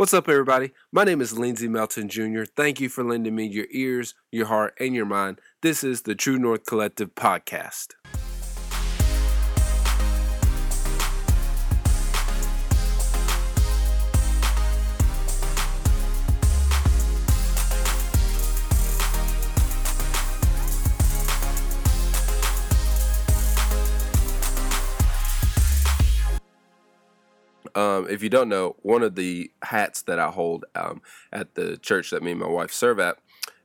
What's up, everybody? My name is Lindsey Melton Jr. Thank you for lending me your ears, your heart, and your mind. This is the True North Collective podcast. Um, if you don't know, one of the hats that I hold um, at the church that me and my wife serve at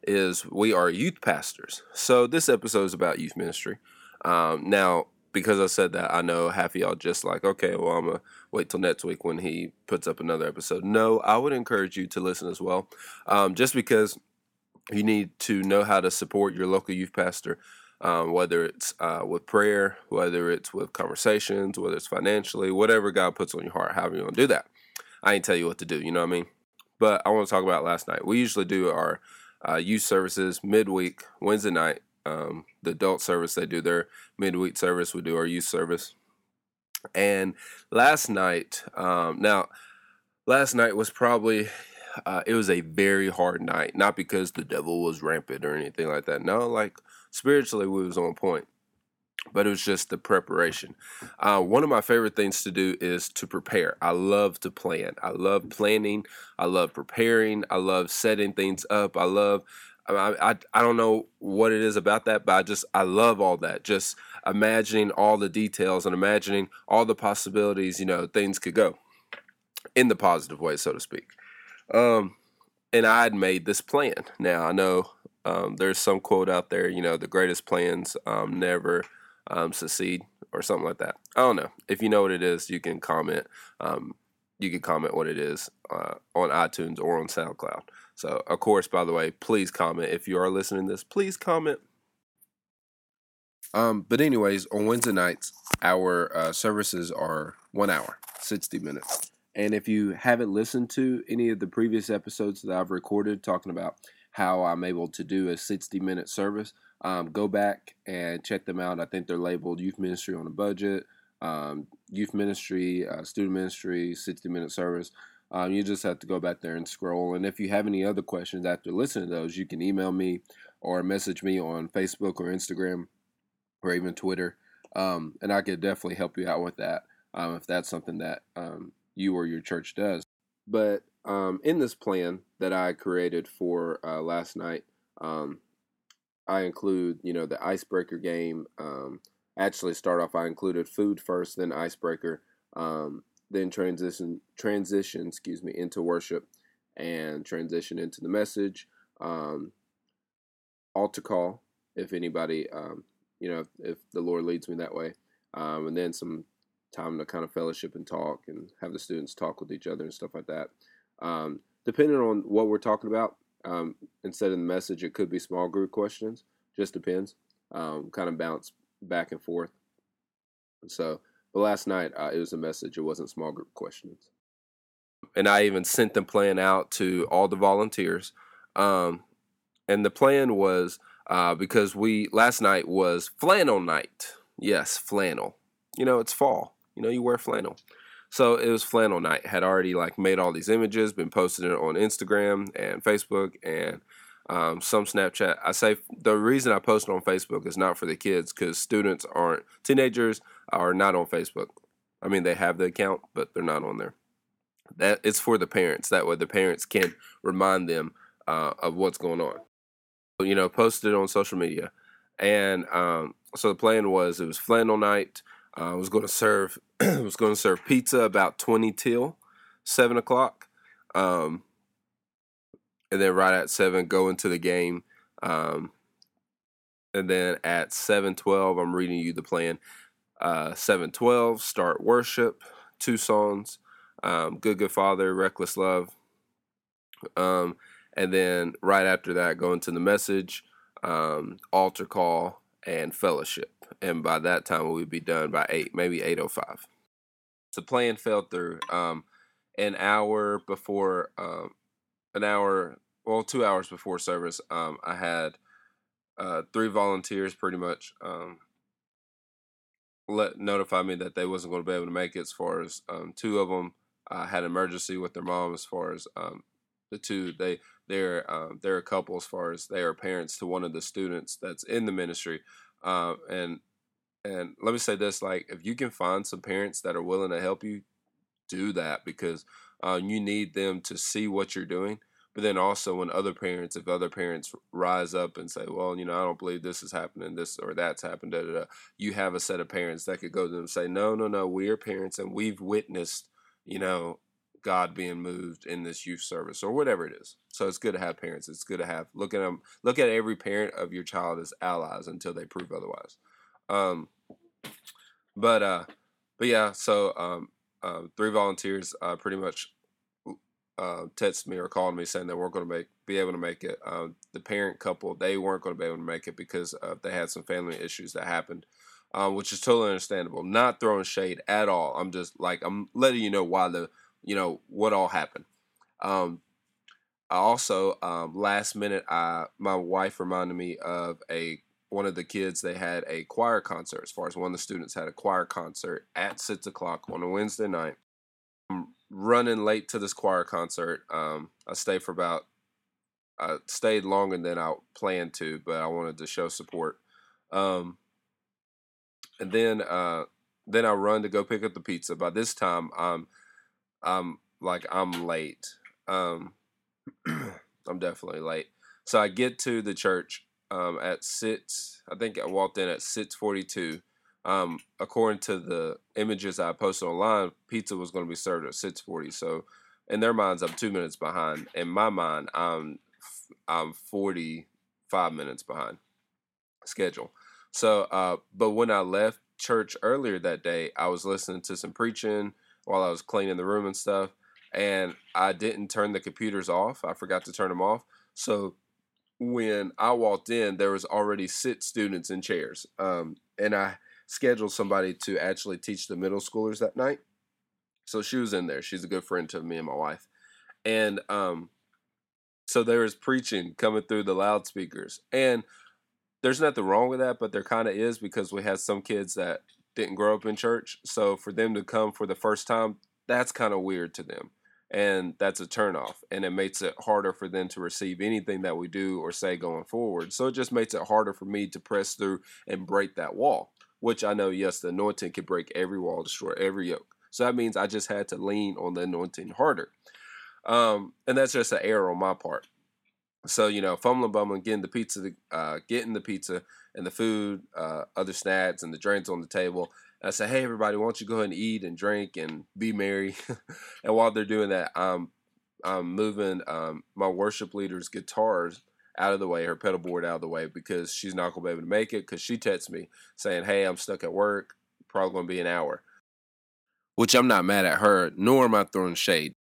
is we are youth pastors. So this episode is about youth ministry. Um, now, because I said that, I know half of y'all just like, okay, well, I'm gonna wait till next week when he puts up another episode. No, I would encourage you to listen as well, um, just because you need to know how to support your local youth pastor um, whether it's uh, with prayer, whether it's with conversations, whether it's financially, whatever God puts on your heart, however you want to do that. I ain't tell you what to do, you know what I mean? But I want to talk about last night. We usually do our uh, youth services midweek, Wednesday night. Um, the adult service, they do their midweek service. We do our youth service. And last night, um, now, last night was probably uh, it was a very hard night. Not because the devil was rampant or anything like that. No, like spiritually we was on point but it was just the preparation. Uh, one of my favorite things to do is to prepare. I love to plan. I love planning. I love preparing. I love setting things up. I love. I, I, I don't know what it is about that, but I just I love all that. Just imagining all the details and imagining all the possibilities. You know, things could go in the positive way, so to speak. Um, and I had made this plan. Now I know um, there's some quote out there, you know, the greatest plans um, never um, succeed or something like that. I don't know. If you know what it is, you can comment. Um, you can comment what it is uh, on iTunes or on SoundCloud. So, of course, by the way, please comment. If you are listening to this, please comment. Um, but anyways, on Wednesday nights, our uh, services are one hour, 60 minutes. And if you haven't listened to any of the previous episodes that I've recorded talking about how I'm able to do a 60 minute service, um, go back and check them out. I think they're labeled Youth Ministry on a Budget, um, Youth Ministry, uh, Student Ministry, 60 minute service. Um, you just have to go back there and scroll. And if you have any other questions after listening to those, you can email me or message me on Facebook or Instagram or even Twitter. Um, and I could definitely help you out with that um, if that's something that um, you or your church does. But um, in this plan that I created for uh, last night, um, I include, you know, the icebreaker game. Um, actually, start off, I included food first, then icebreaker, um, then transition, transition, excuse me, into worship, and transition into the message. Um, altar call, if anybody, um, you know, if, if, the Lord leads me that way, and then some time to kind of fellowship and talk and have the students talk with each other and stuff like that. Um, depending on what we're talking about, um, instead of the message, it could be small group questions. Just depends. Um, kind of bounce back and forth. So, but last night uh, it was a message. It wasn't small group questions. And I even sent the plan out to all the volunteers. Um, and the plan was uh, because we last night was flannel night. Yes, flannel. You know, it's fall. You know, you wear flannel. So it was flannel night. Had already like made all these images, been posting it on Instagram and Facebook and um, some Snapchat. I say the reason I post on Facebook is not for the kids because students aren't teenagers are not on Facebook. I mean they have the account, but they're not on there. That it's for the parents. That way the parents can remind them uh, of what's going on. You know, posted on social media, and um, so the plan was it was flannel night. Uh, I was going to serve was going to serve pizza about twenty till seven o'clock, um, and then right at seven go into the game, um, and then at seven twelve I'm reading you the plan. Uh, seven twelve start worship, two songs, um, Good Good Father, Reckless Love, um, and then right after that go into the message, um, altar call, and fellowship and by that time we would be done by eight, maybe eight oh five. The plan fell through. Um, an hour before, um, an hour, well, two hours before service, um, I had uh, three volunteers pretty much um, let notify me that they wasn't going to be able to make it. As far as um, two of them uh, had emergency with their mom as far as um, the two they they're um, they're a couple as far as they are parents to one of the students that's in the ministry uh, and and let me say this like if you can find some parents that are willing to help you do that because uh, you need them to see what you're doing but then also when other parents if other parents rise up and say well you know i don't believe this is happening this or that's happened da, da, da, you have a set of parents that could go to them and say no no no we're parents and we've witnessed you know God being moved in this youth service or whatever it is. So it's good to have parents. It's good to have look at them. Look at every parent of your child as allies until they prove otherwise. Um, but uh, but yeah. So um, uh, three volunteers uh, pretty much uh, texted me or called me saying they weren't going to make be able to make it. Um, the parent couple they weren't going to be able to make it because uh, they had some family issues that happened. Uh, which is totally understandable. Not throwing shade at all. I'm just like I'm letting you know why the you know what all happened. Um, I also um, last minute, I my wife reminded me of a one of the kids. They had a choir concert. As far as one of the students had a choir concert at six o'clock on a Wednesday night. I'm running late to this choir concert. Um, I stayed for about I stayed longer than I planned to, but I wanted to show support. Um, and then uh, then I run to go pick up the pizza. By this time, I'm I'm like I'm late. Um, I'm definitely late. So I get to the church um, at six. I think I walked in at six forty-two. Um, according to the images I posted online, pizza was going to be served at six forty. So in their minds, I'm two minutes behind. In my mind, I'm I'm forty-five minutes behind schedule. So, uh, but when I left church earlier that day, I was listening to some preaching while I was cleaning the room and stuff. And I didn't turn the computers off. I forgot to turn them off. So when I walked in, there was already six students in chairs. Um, and I scheduled somebody to actually teach the middle schoolers that night. So she was in there. She's a good friend to me and my wife. And um, so there was preaching coming through the loudspeakers. And there's nothing wrong with that, but there kind of is because we had some kids that didn't grow up in church. So for them to come for the first time, that's kind of weird to them. And that's a turnoff. And it makes it harder for them to receive anything that we do or say going forward. So it just makes it harder for me to press through and break that wall, which I know, yes, the anointing can break every wall, destroy every yoke. So that means I just had to lean on the anointing harder. Um, and that's just an error on my part. So, you know, fumbling, bumbling, getting the pizza, uh, getting the pizza, and the food, uh, other snacks, and the drinks on the table. And I said, "Hey, everybody, why don't you go ahead and eat and drink and be merry?" and while they're doing that, I'm I'm moving um, my worship leader's guitars out of the way, her pedal board out of the way, because she's not gonna be able to make it. Because she texts me saying, "Hey, I'm stuck at work. Probably gonna be an hour." Which I'm not mad at her, nor am I throwing shade.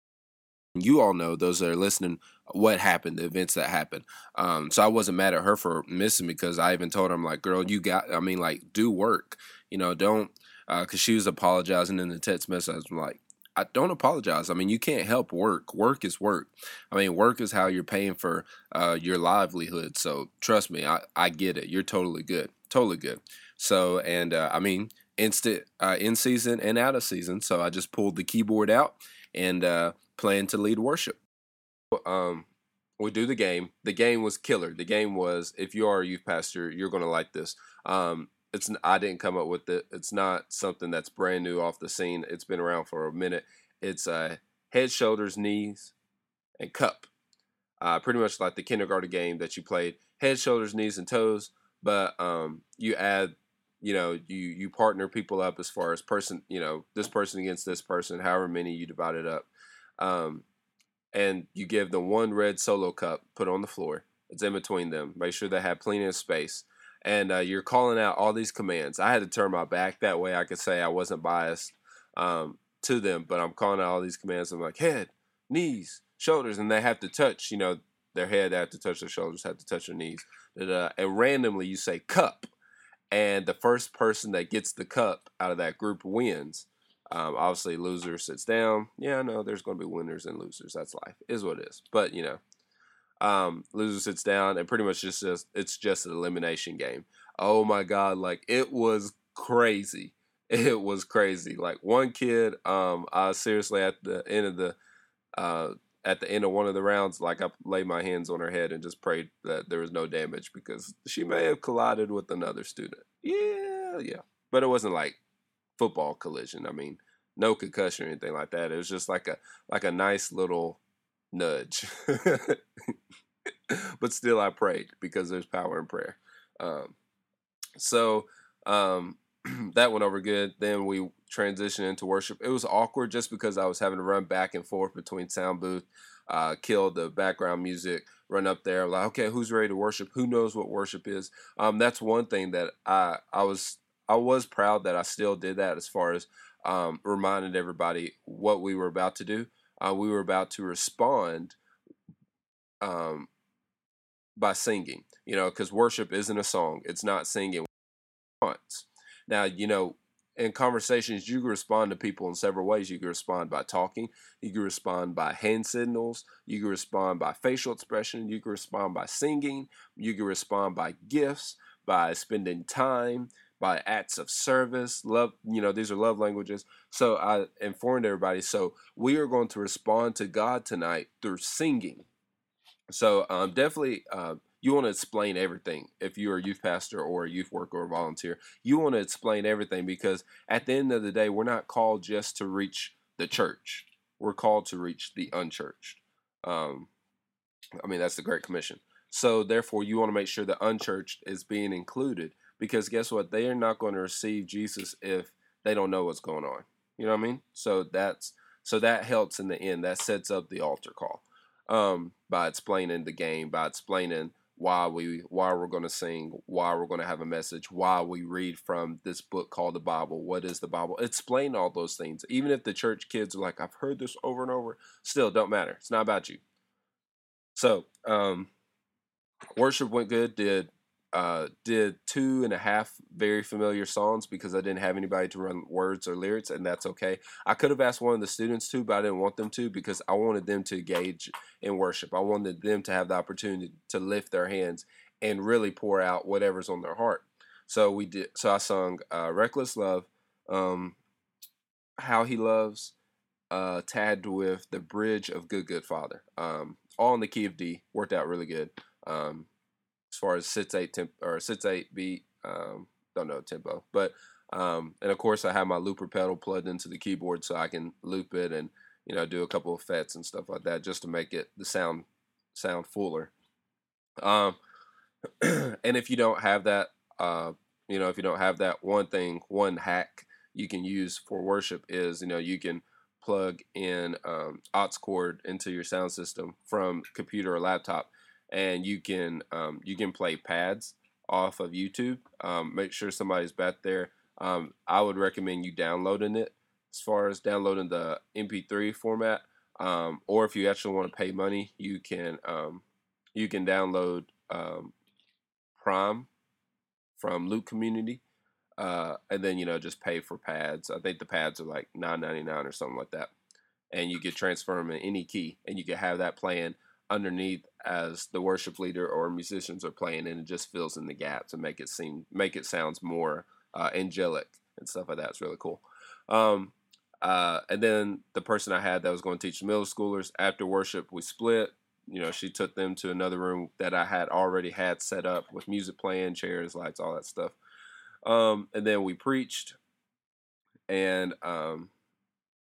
You all know those that are listening what happened, the events that happened. Um, so I wasn't mad at her for missing because I even told her, I'm like, girl, you got, I mean, like, do work, you know, don't, because uh, she was apologizing in the text message. I'm like, I don't apologize. I mean, you can't help work. Work is work. I mean, work is how you're paying for uh, your livelihood. So trust me, I, I get it. You're totally good. Totally good. So, and uh, I mean, instant uh, in season and out of season. So I just pulled the keyboard out and uh, plan to lead worship um, we do the game. The game was killer. The game was if you are a youth pastor, you're going to like this. Um, it's I didn't come up with it. It's not something that's brand new off the scene. It's been around for a minute. It's uh, head, shoulders, knees, and cup. Uh, pretty much like the kindergarten game that you played. Head, shoulders, knees, and toes. But um, you add, you know, you you partner people up as far as person, you know, this person against this person, however many you divide it up. Um, and you give them one red solo cup put on the floor. It's in between them. Make sure they have plenty of space. And uh, you're calling out all these commands. I had to turn my back that way I could say I wasn't biased um, to them, but I'm calling out all these commands. I'm like head, knees, shoulders, and they have to touch. You know, their head have to touch their shoulders, have to touch their knees, and, and randomly you say cup, and the first person that gets the cup out of that group wins. Um, obviously, loser sits down. Yeah, no, there's going to be winners and losers. That's life. Is what it is. But you know, um, loser sits down, and pretty much just, just it's just an elimination game. Oh my god, like it was crazy. it was crazy. Like one kid, um, I seriously at the end of the uh, at the end of one of the rounds, like I laid my hands on her head and just prayed that there was no damage because she may have collided with another student. Yeah, yeah, but it wasn't like football collision. I mean, no concussion or anything like that. It was just like a like a nice little nudge. but still, I prayed because there's power in prayer. Um, so um, that went over good. Then we transitioned into worship. It was awkward just because I was having to run back and forth between sound booth, uh, kill the background music, run up there. Like, okay, who's ready to worship? Who knows what worship is? Um, that's one thing that I I was I was proud that I still did that as far as um, reminded everybody what we were about to do. Uh, we were about to respond um, by singing, you know, because worship isn't a song. It's not singing. Now, you know, in conversations, you can respond to people in several ways. You can respond by talking, you can respond by hand signals, you can respond by facial expression, you can respond by singing, you can respond by gifts, by spending time, by acts of service. Love, you know, these are love languages. So I informed everybody. So we are going to respond to God tonight through singing. So um, definitely. Uh, you want to explain everything if you're a youth pastor or a youth worker or volunteer you want to explain everything because at the end of the day we're not called just to reach the church we're called to reach the unchurched um, i mean that's the great commission so therefore you want to make sure the unchurched is being included because guess what? They are not going to receive jesus if they don't know what's going on. You know what i mean? So that's so that helps in the end. That sets up the altar call um, by explaining the game by explaining why we why we're going to sing why we're going to have a message why we read from this book called the bible what is the bible? Explain all those things. Even if the church kids are like i've heard this over and over still don't matter. It's not about you. So um worship went good did uh, did two and a half very familiar songs because I didn't have anybody to run words or lyrics, and that's okay. I could have asked one of the students to, but I didn't want them to because I wanted them to engage in worship. I wanted them to have the opportunity to lift their hands and really pour out whatever's on their heart. So we did. So I sung uh, "Reckless Love," um, "How He Loves," uh, tagged with "The Bridge of Good Good Father," um, all in the key of D. Worked out really good. Um, as far as six eight temp or six eight beat. Um, don't know tempo, but um, and of course I have my looper pedal plugged into the keyboard so I can loop it and you know do a couple of fets and stuff like that just to make it the sound sound fuller. Um, and if you don't have that, uh, you know if you don't have that, one thing, one hack you can use for worship is you know you can plug in um, aux cord into your sound system from computer or laptop and you can um, you can play pads off of YouTube. Um, make sure somebody's back there. Um, I would recommend you downloading it as far as downloading the MP3 format. Um, or if you actually want to pay money, you can um, you can download um, Prime from Loop Community, uh, and then you know just pay for pads. I think the pads are like nine ninety nine or something like that, and you can transfer them in any key, and you can have that playing underneath as the worship leader or musicians are playing and it just fills in the gaps and make it seem make it sounds more uh, angelic and stuff like that. It's really cool. Um, uh, and then the person I had that was going to teach middle schoolers after worship, we split. You know, she took them to another room that I had already had set up with music playing, chairs, lights, all that stuff. Um, and then we preached, and um,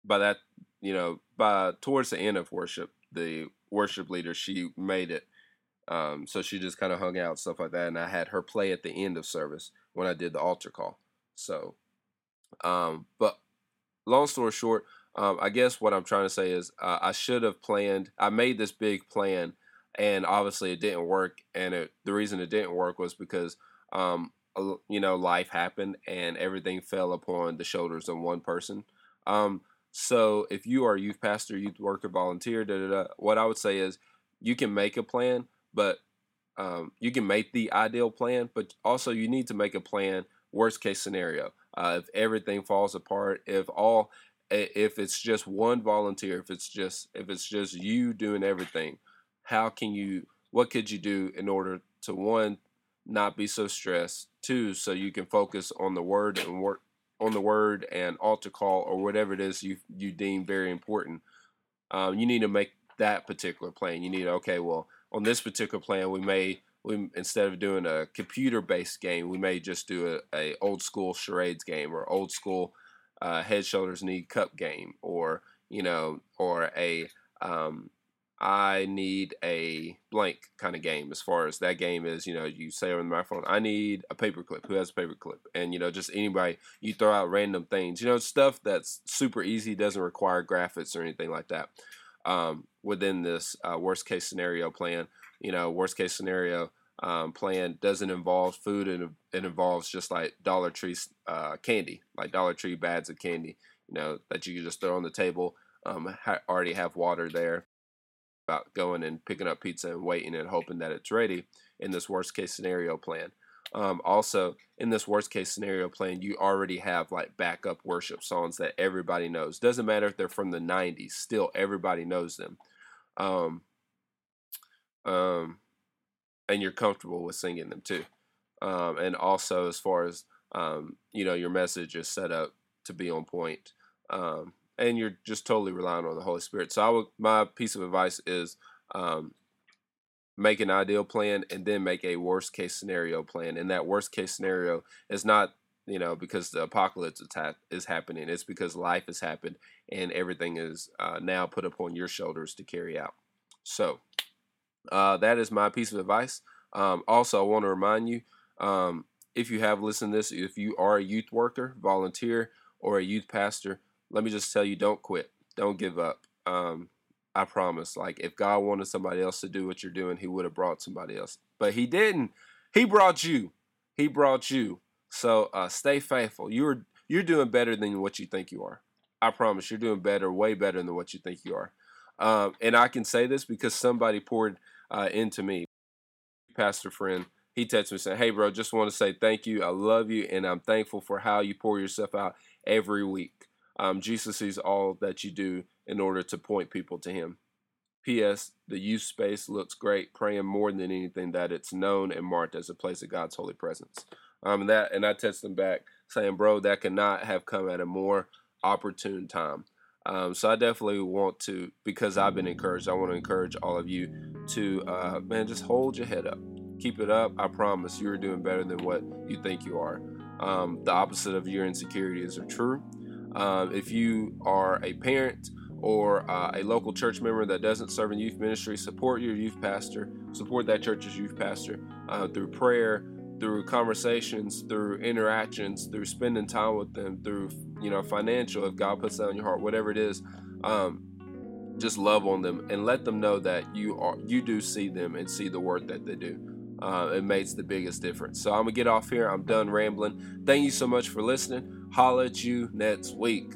by that, you know, by towards the end of worship, the worship leader, she made it. Um, so she just kind of hung out stuff like that, and I had her play at the end of service when I did the altar call. So, um, but long story short, um, I guess what I'm trying to say is uh, I should have planned. I made this big plan, and obviously it didn't work. And it, the reason it didn't work was because um, you know life happened, and everything fell upon the shoulders of one person. Um, so if you are a youth pastor, youth worker, volunteer, da, da, da, what I would say is you can make a plan, but um, you can make the ideal plan, but also you need to make a plan. Worst case scenario, uh, if everything falls apart, if all, if it's just one volunteer, if it's just if it's just you doing everything, how can you? What could you do in order to one not be so stressed, two so you can focus on the word and work on the word and altar call or whatever it is you you deem very important, um, you need to make that particular plan. You need okay, well, on this particular plan, we may we instead of doing a computer based game, we may just do a, a old school charades game or old school uh, head shoulders knee cup game or you know or a um, I need a blank kind of game as far as that game is. You know, you say on the microphone, I need a paperclip. Who has a paperclip? And, you know, just anybody, you throw out random things, you know, stuff that's super easy, doesn't require graphics or anything like that um, within this uh, worst case scenario plan. You know, worst case scenario um, plan doesn't involve food and it involves just like Dollar Tree uh, candy, like Dollar Tree bags of candy, you know, that you can just throw on the table. Um, ha- already have water there about going and picking up pizza and waiting and hoping that it's ready in this worst case scenario plan. Um, also, in this worst case scenario plan, you already have like backup worship songs that everybody knows. Doesn't matter if they're from the 90s, still everybody knows them. Um, um, and you're comfortable with singing them too. Um, and also, as far as um, you know, your message is set up to be on point. Um, and you're just totally relying on the Holy Spirit. So I would my piece of advice is um, make an ideal plan and then make a worst case scenario plan. And that worst case scenario is not you know because the apocalypse is, happening. It's because life has happened and everything is uh, now put upon your shoulders to carry out. So uh, that is my piece of advice. Um, also, I want to remind you um, if you have listened to this, if you are a youth worker, volunteer, or a youth pastor, let me just tell you don't quit. Don't give up. Um, I promise. Like, if God wanted somebody else to do what you're doing, He would have brought somebody else. But He didn't. He brought you. He brought you. So uh, stay faithful. You're you're doing better than what you think you are. I promise you're doing better, way better than what you think you are. Um, and I can say this because somebody poured uh, into me. Pastor friend, he texted me saying, "Hey, bro, just want to say thank you. I love you, and I'm thankful for how you pour yourself out every week. Um, Jesus sees all that you do in order to point people to Him. P.S. The youth space looks great. Praying more than anything that it's known and marked as a place of God's holy presence. Um, and that and I texted him back saying, "Bro, that could not have come at a more opportune time." Um, so I definitely want to, because I've been encouraged. I want to encourage all of you to, uh, man, just hold your head up, keep it up. I promise you're doing better than what you think you are. Um, the opposite of your insecurities are true. Um, if you are a parent or uh, a local church member that doesn't serve in youth ministry, support your youth pastor, support that church's youth pastor uh, through prayer, through conversations, through interactions, through spending time with them, through you know financial. If God puts that on your heart, whatever it is, um, just love on them and let them know that you are you do see them and see the work that they do. Uh, it makes the biggest difference. So I'm gonna get off here. I'm done rambling. Thank you so much for listening. Holla at you next week.